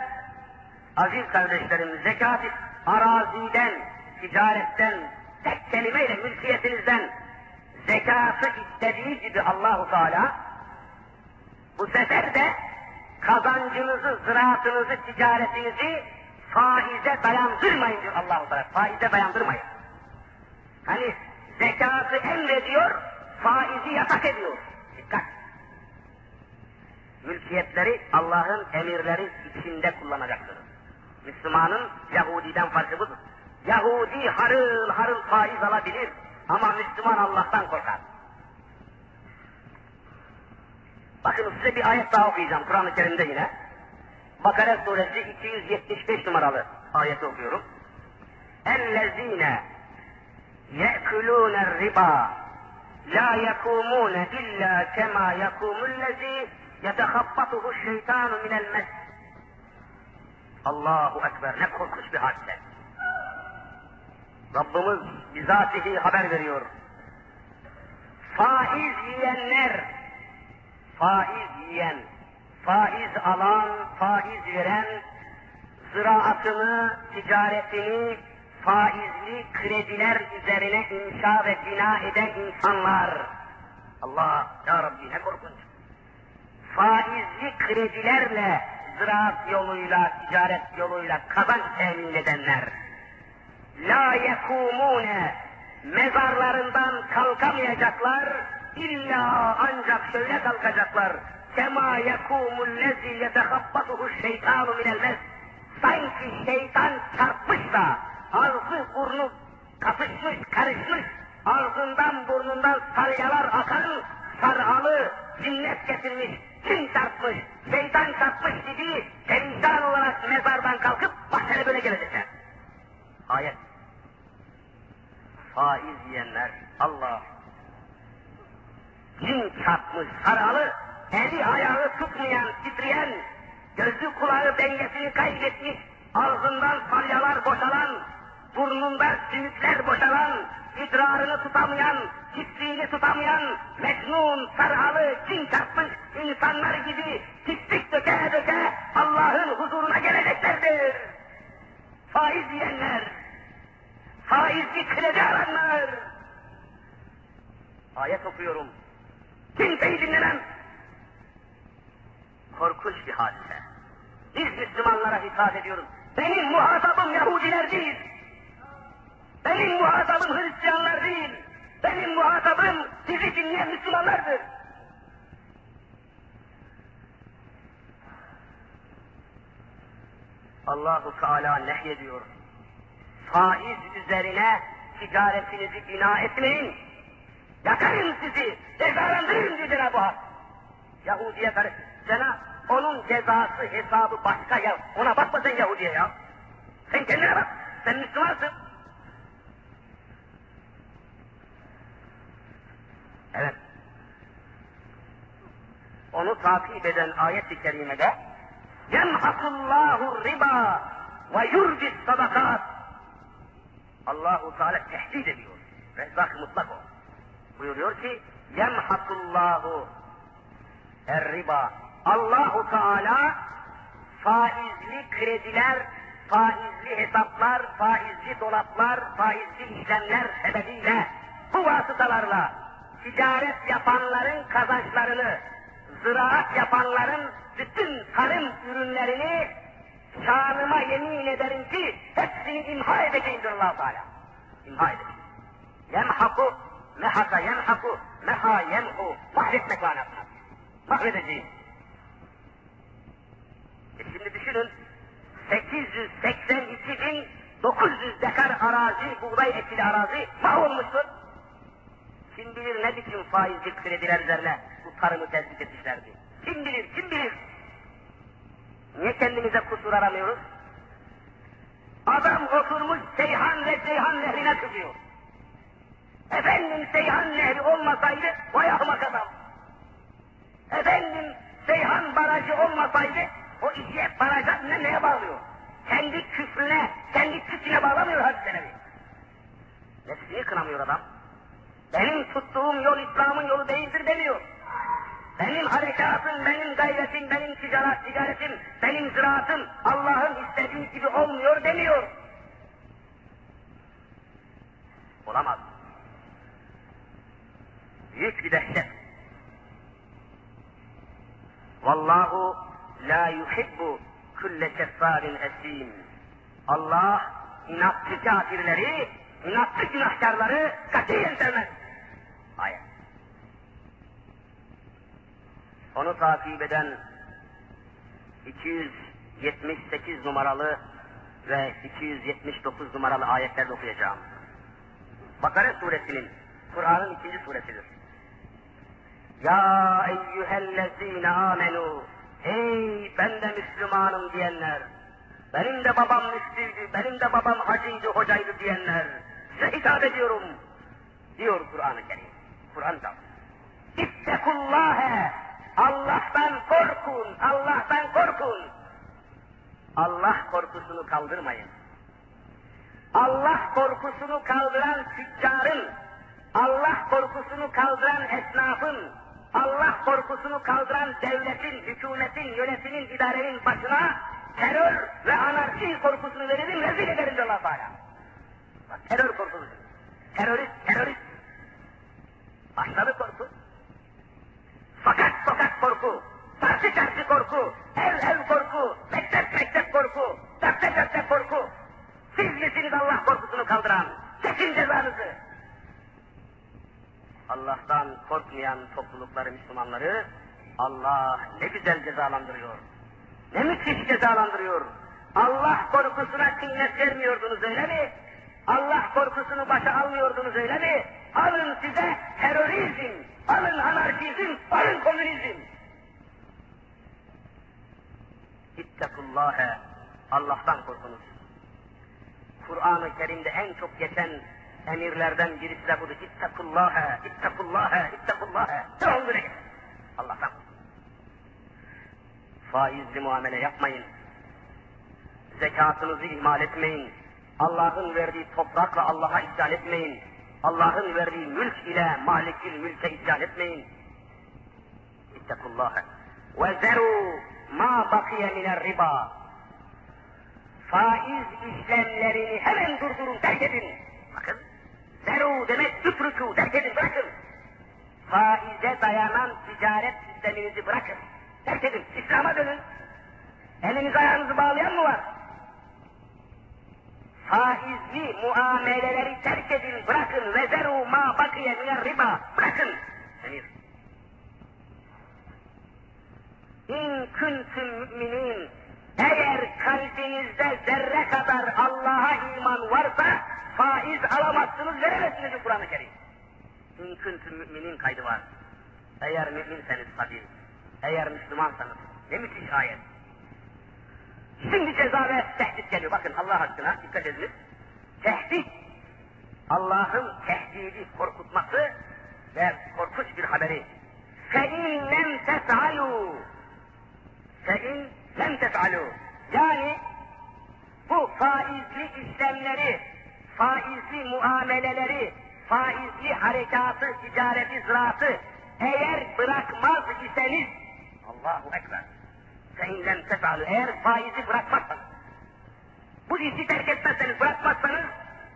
aziz kardeşlerim zekatı araziden, ticaretten, tek kelimeyle mülkiyetinizden zekatı istediği gibi Allahu Teala bu sefer de kazancınızı, ziraatınızı, ticaretinizi faize dayandırmayın diyor Allah-u Teala. Faize dayandırmayın. Hani zekatı emrediyor, faizi yasak ediyor. Dikkat! Mülkiyetleri Allah'ın emirleri içinde kullanacaktır. Müslümanın Yahudiden farkı budur. Yahudi harıl harıl faiz alabilir ama Müslüman Allah'tan korkar. Bakın size bir ayet daha okuyacağım Kur'an-ı Kerim'de yine. Bakara suresi 275 numaralı ayeti okuyorum. اَلَّذ۪ينَ يَأْكُلُونَ الرِّبَا لَا يَكُومُونَ اِلَّا كَمَا يَكُومُ الَّذ۪ي يَتَخَبَّطُهُ الشَّيْطَانُ مِنَ الْمَسْ Allahu Ekber ne korkunç bir hadise. Rabbimiz bizatihi haber veriyor. Faiz yiyenler, faiz yiyen, faiz alan, faiz veren, ziraatını, ticaretini faizli krediler üzerine inşa ve bina eden insanlar. Allah, Ya Rabbi ne korkunç. Faizli kredilerle ziraat yoluyla, ticaret yoluyla kazanç temin edenler. La yekumune mezarlarından kalkamayacaklar illa ancak şöyle kalkacaklar. Kema yekumul lezi yetehabbatuhu şeytanu minel. Sanki şeytan çarpmış da ağzı burnu kapışmış, karışmış, ağzından burnundan salyalar akan sarhalı cinnet getirmiş, kim çarpmış, şeytan çarpmış gibi perişan olarak mezardan kalkıp mahşere böyle gelecekler. Ayet. Faiz yiyenler Allah. Cin çarpmış, sarhalı, eli ayağı tutmayan, titreyen, gözü kulağı dengesini kaybetmiş, ağzından salyalar boşalan, burnunda simitler boşalan, idrarını tutamayan, hissiğini tutamayan, mecnun, sarhalı, cin çarpmış insanlar gibi pislik döke döke Allah'ın huzuruna geleceklerdir. Faiz yiyenler, faizci kredi alanlar. Ayet okuyorum. Kimseyi dinlemem. Korkunç bir hadise. Biz Müslümanlara hitap ediyoruz. Benim muhatabım Yahudiler değil. Benim muhatabım Hristiyanlar değil. Benim muhatabım sizi dinleyen Müslümanlardır. Allahu Teala nehyediyor. Faiz üzerine ticaretinizi bina etmeyin. Yakarım sizi, cezalandırırım diyor Cenab-ı Hak. Yahudi'ye karşı. Cenab onun cezası, hesabı başka ya. Ona bakma sen Yahudi'ye ya. Sen kendine bak. Sen Müslümansın. Evet. Onu takip eden ayet-i kerimede yemhakullahu riba ve yurbis sadakat Allahu Teala tehdit ediyor. Rezzak mutlak o. Buyuruyor ki yemhakullahu er riba Allahu Teala faizli krediler, faizli hesaplar, faizli dolaplar, faizli işlemler sebebiyle bu vasıtalarla ticaret yapanların kazançlarını, ziraat yapanların bütün tarım ürünlerini şanıma yemin ederim ki hepsini imha edeceğimdir allah Teala. İmha edeceğim. Yemhaku, mehaka yemhaku, meha yemhu, mahvetmek manasına. Mahvedeceğim. E şimdi düşünün, 882 bin 900 dekar arazi, buğday ekili arazi mahvolmuştur. Kim bilir ne biçim faizli krediler üzerine bu tarımı tespit etmişlerdi. Kim bilir, kim bilir? Niye kendimize kusur aramıyoruz? Adam oturmuş Seyhan ve Seyhan Nehri'ne kızıyor. Efendim Seyhan Nehri olmasaydı vay ahmak adam. Efendim Seyhan Barajı olmasaydı o işi baraja ne neye bağlıyor? Kendi küfrüne, kendi küçüğüne bağlamıyor hadis Nebi. Nefsini kınamıyor adam. Benim tuttuğum yol İslam'ın yolu değildir demiyor. Benim harekatım, benim gayretim, benim ticaret, ticaretim, benim ziraatım Allah'ın istediği gibi olmuyor demiyor. Olamaz. Büyük bir dehşet. Vallahu la yuhibbu kulle keffarin esim. Allah inatçı kafirleri, inatçı günahkarları katiyen sevmez. Ayet. Onu takip eden 278 numaralı ve 279 numaralı ayetlerde okuyacağım. Bakara suresinin, Kur'an'ın ikinci suresidir. Ya eyyühellezine amenu, ey ben de Müslümanım diyenler, benim de babam müftüydü, benim de babam hacıydı, hocaydı diyenler, size hitap ediyorum, diyor Kur'an-ı Kerim. Kur'an da. İttekullâhe, Allah'tan korkun, Allah'tan korkun. Allah korkusunu kaldırmayın. Allah korkusunu kaldıran tüccarın, Allah korkusunu kaldıran esnafın, Allah korkusunu kaldıran devletin, hükümetin, yönetimin, idarenin başına terör ve anarşi korkusunu veririm, rezil diyor Allah Teala. Terör korkusu. Terörist, terörist. Başladı korku. Sokak sokak korku, çarşı çarşı korku, ev ev korku, mektep mektep korku, cadde cadde korku. Siz misiniz Allah korkusunu kaldıran? Çekin cezanızı. Allah'tan korkmayan toplulukları, Müslümanları Allah ne güzel cezalandırıyor. Ne müthiş cezalandırıyor. Allah korkusuna kıymet vermiyordunuz öyle mi? Allah korkusunu başa almıyordunuz öyle mi? Alın size terörizm, alın anarşizm, alın komünizm. İttekullâhe, Allah'tan korkunuz. Kur'an-ı Kerim'de en çok geçen emirlerden birisi de budur. İttekullâhe, ittekullâhe, ittekullâhe. Devamlı Allah'tan Faizli muamele yapmayın. Zekatınızı ihmal etmeyin. Allah'ın verdiği toprakla Allah'a isyan etmeyin. Allah'ın verdiği mülk ile malikül mülke isyan etmeyin. İttekullâhe. Ve zeru ma bakiye miner riba. Faiz işlemlerini hemen durdurun, terk edin. Bakın, zeru demek üfrükû, terk edin, bırakın. Faize dayanan ticaret sisteminizi bırakın. Terk edin, İslam'a dönün. Elinizi ayağınızı bağlayan mı var? Faizli muameleleri terk edin, bırakın ve zeru ma bakiye miner riba, bırakın. Emir. İn kuntum müminin, eğer kalbinizde zerre kadar Allah'a iman varsa, faiz alamazsınız, veremezsiniz Kur'an-ı Kerim. İn kuntum müminin kaydı var. Eğer müminseniz tabi, eğer Müslümansanız, ne müthiş ayet. Şimdi ceza ve tehdit geliyor. Bakın Allah aşkına dikkat ediniz. Tehdit, Allah'ın tehdidi korkutması ve korkunç bir haberi. فَاِنْ لَمْ تَفْعَلُوا فَاِنْ لَمْ تَفْعَلُوا Yani bu faizli işlemleri, faizli muameleleri, faizli harekatı, ticareti, ziraatı eğer bırakmaz iseniz Allahu Ekber فَاِنْ لَمْ تَفْعَلُوا Eğer faizi bırakmazsanız, bu işi terk etmezseniz, bırakmazsanız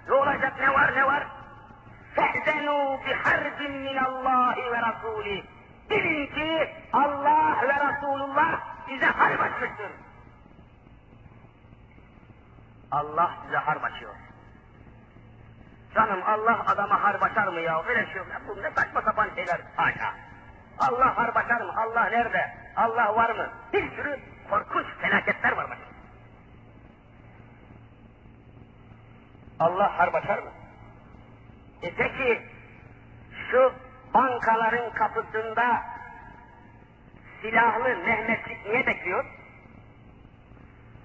ne olacak, ne var, ne var? فَاَذَنُوا بِحَرْبٍ مِنَ اللّٰهِ وَرَسُولِهِ Bilin ki Allah ve Resulullah size harp açmıştır. Allah size harp açıyor. Canım Allah adama harp açar mı ya? Öyle şey yok. Bu ne saçma sapan şeyler. Haşa. Allah harp açar mı? Allah nerede? Allah var mı? Bir sürü korkunç felaketler var başında. Allah harp açar mı? E peki şu bankaların kapısında silahlı Mehmetçik niye bekliyor?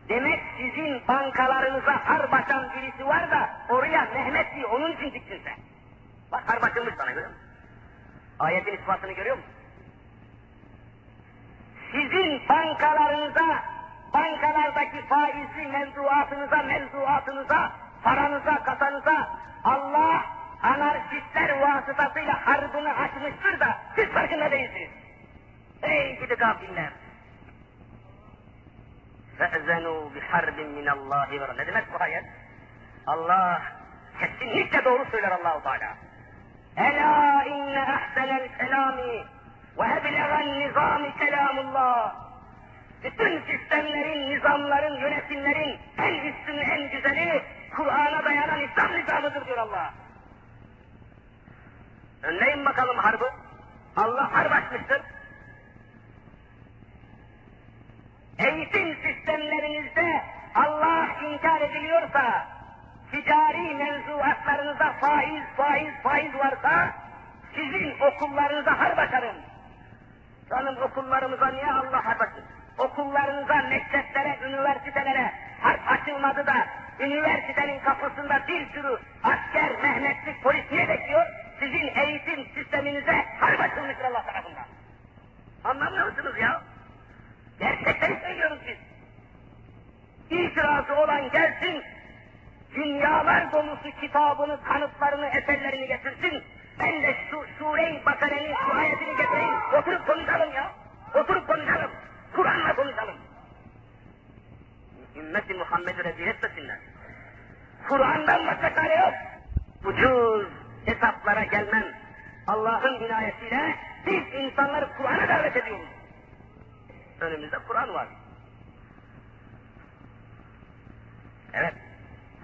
Demek sizin bankalarınıza har basan birisi var da oraya Mehmet onun için diktin sen. Bak har basılmış sana görüyor musun? Ayetin ispatını görüyor musun? Sizin bankalarınıza, bankalardaki faizli mevzuatınıza, mevzuatınıza, paranıza, kasanıza Allah anarşistler vasıtasıyla harbını açmıştır da siz farkında değilsiniz. Ey gidi gafiller! فَاَذَنُوا بِحَرْبٍ مِنَ اللّٰهِ ve Ne demek bu ayet? Allah kesinlikle doğru söyler Allahu Teala. Ela inne ahsenel kelami ve heblegan nizami kelamullah. Bütün sistemlerin, nizamların, yönetimlerin en üstünü, en güzeli Kur'an'a dayanan İslam nizamıdır diyor Allah. Önleyin bakalım harbı. Allah harp açmıştır. Eğitim sistemlerinizde Allah inkar ediliyorsa, ticari mevzuatlarınıza faiz, faiz, faiz varsa, sizin okullarınıza harp açarım. Canım okullarımıza niye Allah açsın? Okullarınıza, mekteplere, üniversitelere harp açılmadı da, üniversitenin kapısında bir sürü asker, Mehmetlik, polis niye bekliyor? Sizin eğitim sisteminize harp açılmıştır Allah tarafından. Anlamıyor musunuz ya? Gerçekten söylüyoruz biz. İtirazı olan gelsin, dünyalar dolusu kitabını, kanıtlarını, eserlerini getirsin. Ben de şu Sure-i Bakare'nin şu ayetini getireyim. Oturup konuşalım ya. Oturup konuşalım. Kur'an'la konuşalım. Ümmeti Muhammed'i rezil etmesinler. Kur'an'dan başka çare yok. Ucuz hesaplara gelmem. Allah'ın inayetiyle biz insanları Kur'an'a davet ediyoruz. Önümüzde Kur'an var. Evet.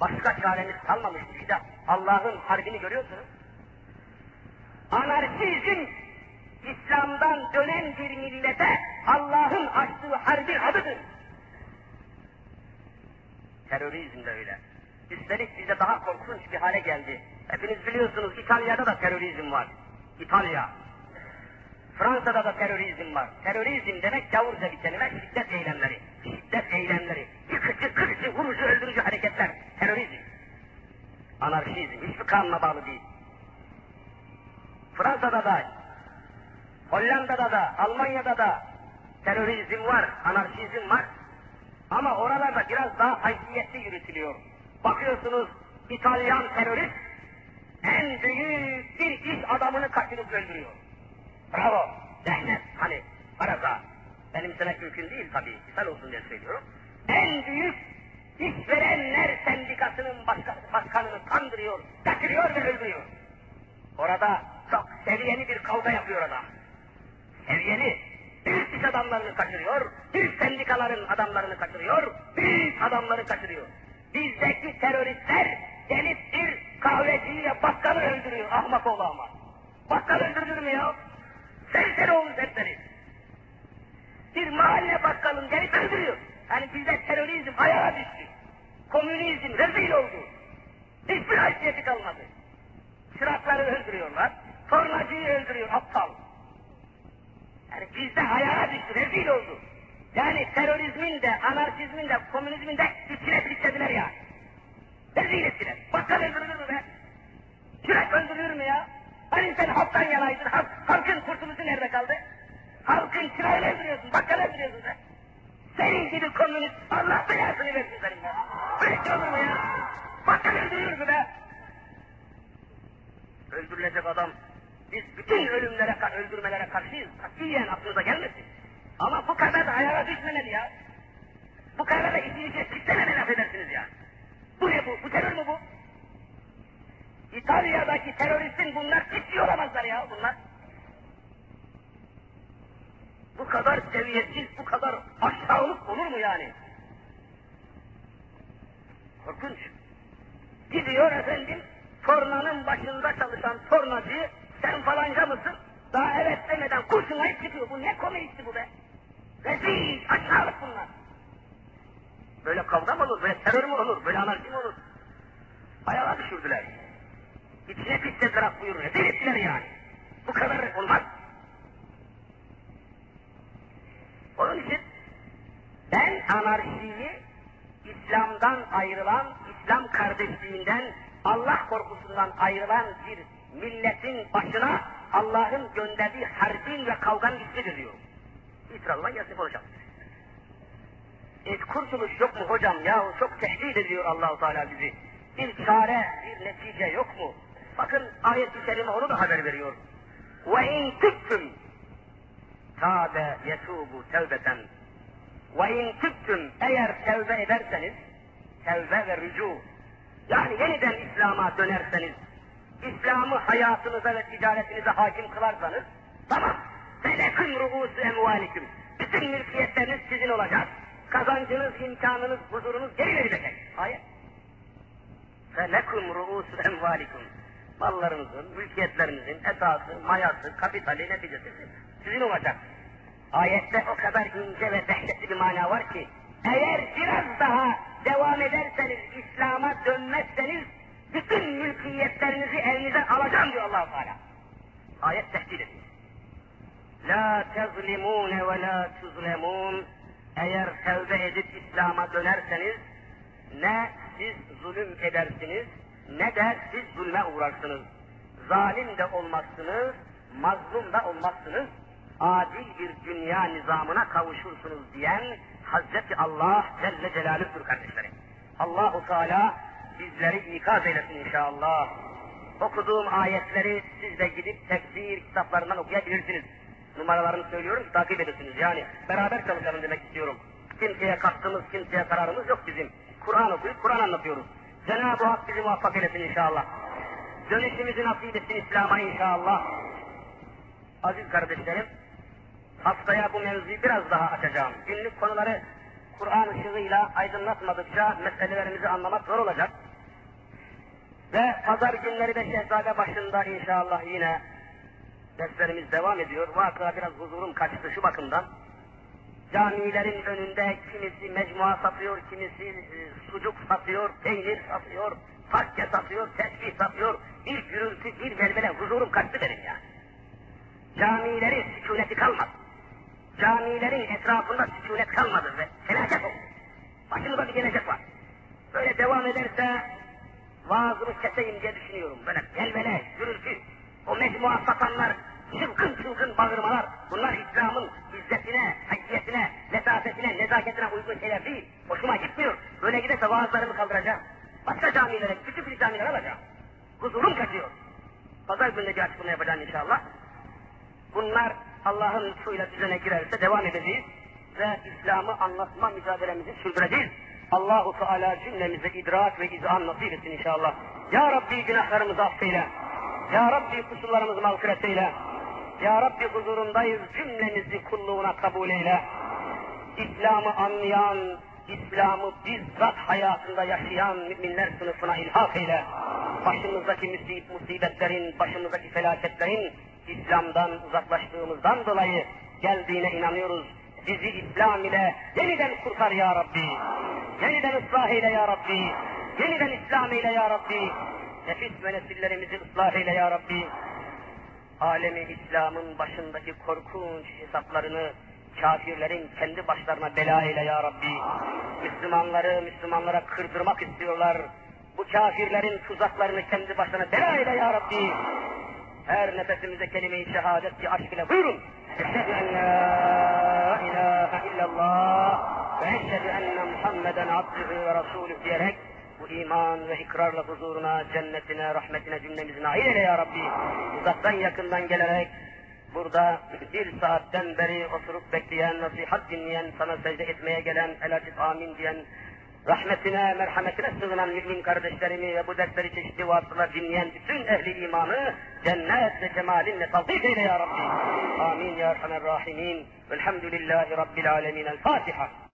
Başka çaremiz kalmamış. İşte Allah'ın harbini görüyorsunuz. Anarşizm İslam'dan dönen bir millete Allah'ın açtığı harbin adıdır. Terörizm de öyle. Üstelik bize daha korkunç bir hale geldi. Hepiniz biliyorsunuz İtalya'da da terörizm var. İtalya. Fransa'da da terörizm var. Terörizm demek gavurca bir kelime, şiddet eylemleri. Şiddet eylemleri. Yıkıcı, kırıcı, vurucu, öldürücü hareketler. Terörizm. Anarşizm. Hiçbir kanuna bağlı değil. Fransa'da da, Hollanda'da da, Almanya'da da terörizm var, anarşizm var. Ama oralarda biraz daha haysiyetli yürütülüyor. Bakıyorsunuz İtalyan terörist en büyük bir iş adamını kaçırıp öldürüyor. Bravo, cennet, hani, arada. Benimsemek mümkün değil tabii, misal olsun diye söylüyorum. En büyük işverenler sendikasının başka, başkanını kandırıyor, kaçırıyor ve öldürüyor. Orada çok seviyeli bir kavga yapıyor adam. Seviyeli, büyük iş adamlarını kaçırıyor, büyük sendikaların adamlarını kaçırıyor, büyük adamları kaçırıyor. Bizdeki teröristler gelip bir kahveciyle bakkalı öldürüyor, ahmak oğlu ahmak. Bakkal öldürülür mü ya? Serseri olmuş hepleri. Bir mahalle bakkalın gelip öldürüyor. Hani bizde terörizm ayağa düştü. Komünizm rezil oldu. Hiçbir haysiyeti kalmadı. Çırakları öldürüyorlar. Tornacıyı öldürüyor aptal. Yani bizde ayağa düştü, rezil oldu. Yani terörizmin de, anarşizmin de, komünizmin de içine pislediler ya. Rezil ettiler. Bakkal öldürülür mü be? Çırak öldürülür mü ya? Hani sen halktan yanaydın, halk, halkın kurtuluşu nerede kaldı? Halkın çırağını öldürüyorsun, bakkal öldürüyorsun sen. Senin gibi komünist, Allah belasını versin senin ya. Böyle şey olur mu ya? Bakkal öldürülür mü be? Öldürülecek adam, biz bütün ölümlere, öldürmelere karşıyız. Katiyen aklınıza gelmesin. Ama bu kadar da ayağa düşmemeli ya. Bu kadar da işin içine pislememeli affedersiniz ya. Bu ne bu? Bu terör mü bu? İtalya'daki teröristin bunlar hiç olamazlar ya bunlar. Bu kadar seviyesiz, bu kadar aşağılık olur mu yani? Korkunç. Gidiyor efendim, tornanın başında çalışan tornacı, sen falanca mısın? Daha evet demeden kurşunlayıp çıkıyor. Bu ne komikti bu be? Rezil, aşağılık bunlar. Böyle kavga mı olur, böyle terör mü olur, böyle anarşi mi olur? Ayağa düşürdüler. İçine pislediler af buyurun, rezil ettiler yani. Bu kadar olmaz. Onun için ben anarşiyi ayrılan, İslam kardeşliğinden, Allah korkusundan ayrılan bir milletin başına Allah'ın gönderdiği harbin ve kavganın ismidir diyor. İtirazla gelsin hocam. E, kurtuluş yok mu hocam? Ya çok tehdit ediyor Allahu Teala bizi. Bir çare, bir netice yok mu? Bakın ayet-i kerime onu da haber veriyor. Ve in tüktüm tâbe yetûbu tevbeten ve in tüktüm eğer tevbe ederseniz tevbe ve rücu yani yeniden İslam'a dönerseniz İslam'ı hayatınıza ve ticaretinize hakim kılarsanız tamam feleküm ruhusu emvalikum bütün mülkiyetleriniz sizin olacak kazancınız, imkanınız, huzurunuz geri verilecek. Ayet. Felekum ruusu emvalikum. Mallarınızın, mülkiyetlerinizin esası, mayası, kapitali, neticesi sizin olacak. Ayette o kadar ince ve dehşetli bir mana var ki, eğer biraz daha devam ederseniz, İslam'a dönmezseniz, bütün mülkiyetlerinizi elinize alacağım diyor allah Teala. Ayet tehdit ediyor. La tezlimune ve la tuzlemun eğer tevbe edip İslam'a dönerseniz ne siz zulüm edersiniz ne de siz zulme uğrarsınız. Zalim de olmazsınız, mazlum da olmazsınız. Adil bir dünya nizamına kavuşursunuz diyen Hazreti Allah Celle Celaluh'tur kardeşlerim. Allahu Teala bizleri ikaz eylesin inşallah. Okuduğum ayetleri siz de gidip tefsir kitaplarından okuyabilirsiniz numaralarını söylüyorum ki takip edesiniz. Yani beraber çalışalım demek istiyorum. Kimseye katkımız, kimseye kararımız yok bizim. Kur'an okuyup Kur'an anlatıyoruz. Cenab-ı Hak bizi muvaffak eylesin inşallah. Dönüşümüzü nasip etsin İslam'a inşallah. Aziz kardeşlerim, haftaya bu mevzuyu biraz daha açacağım. Günlük konuları Kur'an ışığıyla aydınlatmadıkça meselelerimizi anlamak zor olacak. Ve pazar günleri de Şehzade başında inşallah yine derslerimiz devam ediyor. Vaka biraz huzurum kaçtı şu bakımdan. Camilerin önünde kimisi mecmua satıyor, kimisi e, sucuk satıyor, peynir satıyor, takke satıyor, tesbih satıyor. Bir gürültü, bir velvele huzurum kaçtı benim ya. Camilerin sükuneti kalmadı. Camilerin etrafında sükunet kalmadı ve felaket oldu. Başımıza bir gelecek var. Böyle devam ederse vaazımı keseyim diye düşünüyorum. Böyle velvele, gürültü, o mecmua satanlar, çılgın çılgın bağırmalar, bunlar İslam'ın izzetine, haysiyetine, lesafetine, nezaketine uygun şeyler değil. Hoşuma gitmiyor. Böyle giderse vaazlarımı kaldıracağım. Başka camilere, küçük bir camiler alacağım. Huzurum kaçıyor. Pazar günü bir açıklama yapacağım inşallah. Bunlar Allah'ın lütfuyla düzene girerse devam edeceğiz ve İslam'ı anlatma mücadelemizi sürdüreceğiz. Allahu Teala cümlemize idrak ve izan nasip etsin inşallah. Ya Rabbi günahlarımızı affeyle. Ya Rabbi kusurlarımızı mağfiret eyle. Ya Rabbi huzurundayız cümlemizi kulluğuna kabul eyle. İslam'ı anlayan, İslam'ı bizzat hayatında yaşayan müminler sınıfına ilhak eyle. Başımızdaki musibetlerin, başımızdaki felaketlerin İslam'dan uzaklaştığımızdan dolayı geldiğine inanıyoruz. Bizi İslam ile yeniden kurtar ya Rabbi. Yeniden ıslah eyle ya Rabbi. Yeniden İslam eyle ya Rabbi. Nefis ve nesillerimizi ıslah eyle ya Rabbi. Alemi İslam'ın başındaki korkunç hesaplarını kafirlerin kendi başlarına bela eyle ya Rabbi. Müslümanları Müslümanlara kırdırmak istiyorlar. Bu kafirlerin tuzaklarını kendi başlarına bela eyle ya Rabbi. Her nefesimize kelime-i şehadet ki aşk ile buyurun. Eşhedü en la ilahe illallah ve eşhedü enne Muhammeden abdühü ve iman ve ikrarla huzuruna, cennetine, rahmetine cümlemizi nail eyle ya Rabbi. Uzaktan yakından gelerek burada bir saatten beri oturup bekleyen, nasihat dinleyen, sana secde etmeye gelen, el açıp amin diyen, rahmetine, merhametine sığınan mümin kardeşlerimi ve bu dersleri çeşitli vasıtalar dinleyen bütün ehli imanı cennet ve cemalinle tavdik eyle ya Rabbi. Amin ya Erhamer Rahimin. Velhamdülillahi Rabbil Alemin. El Fatiha.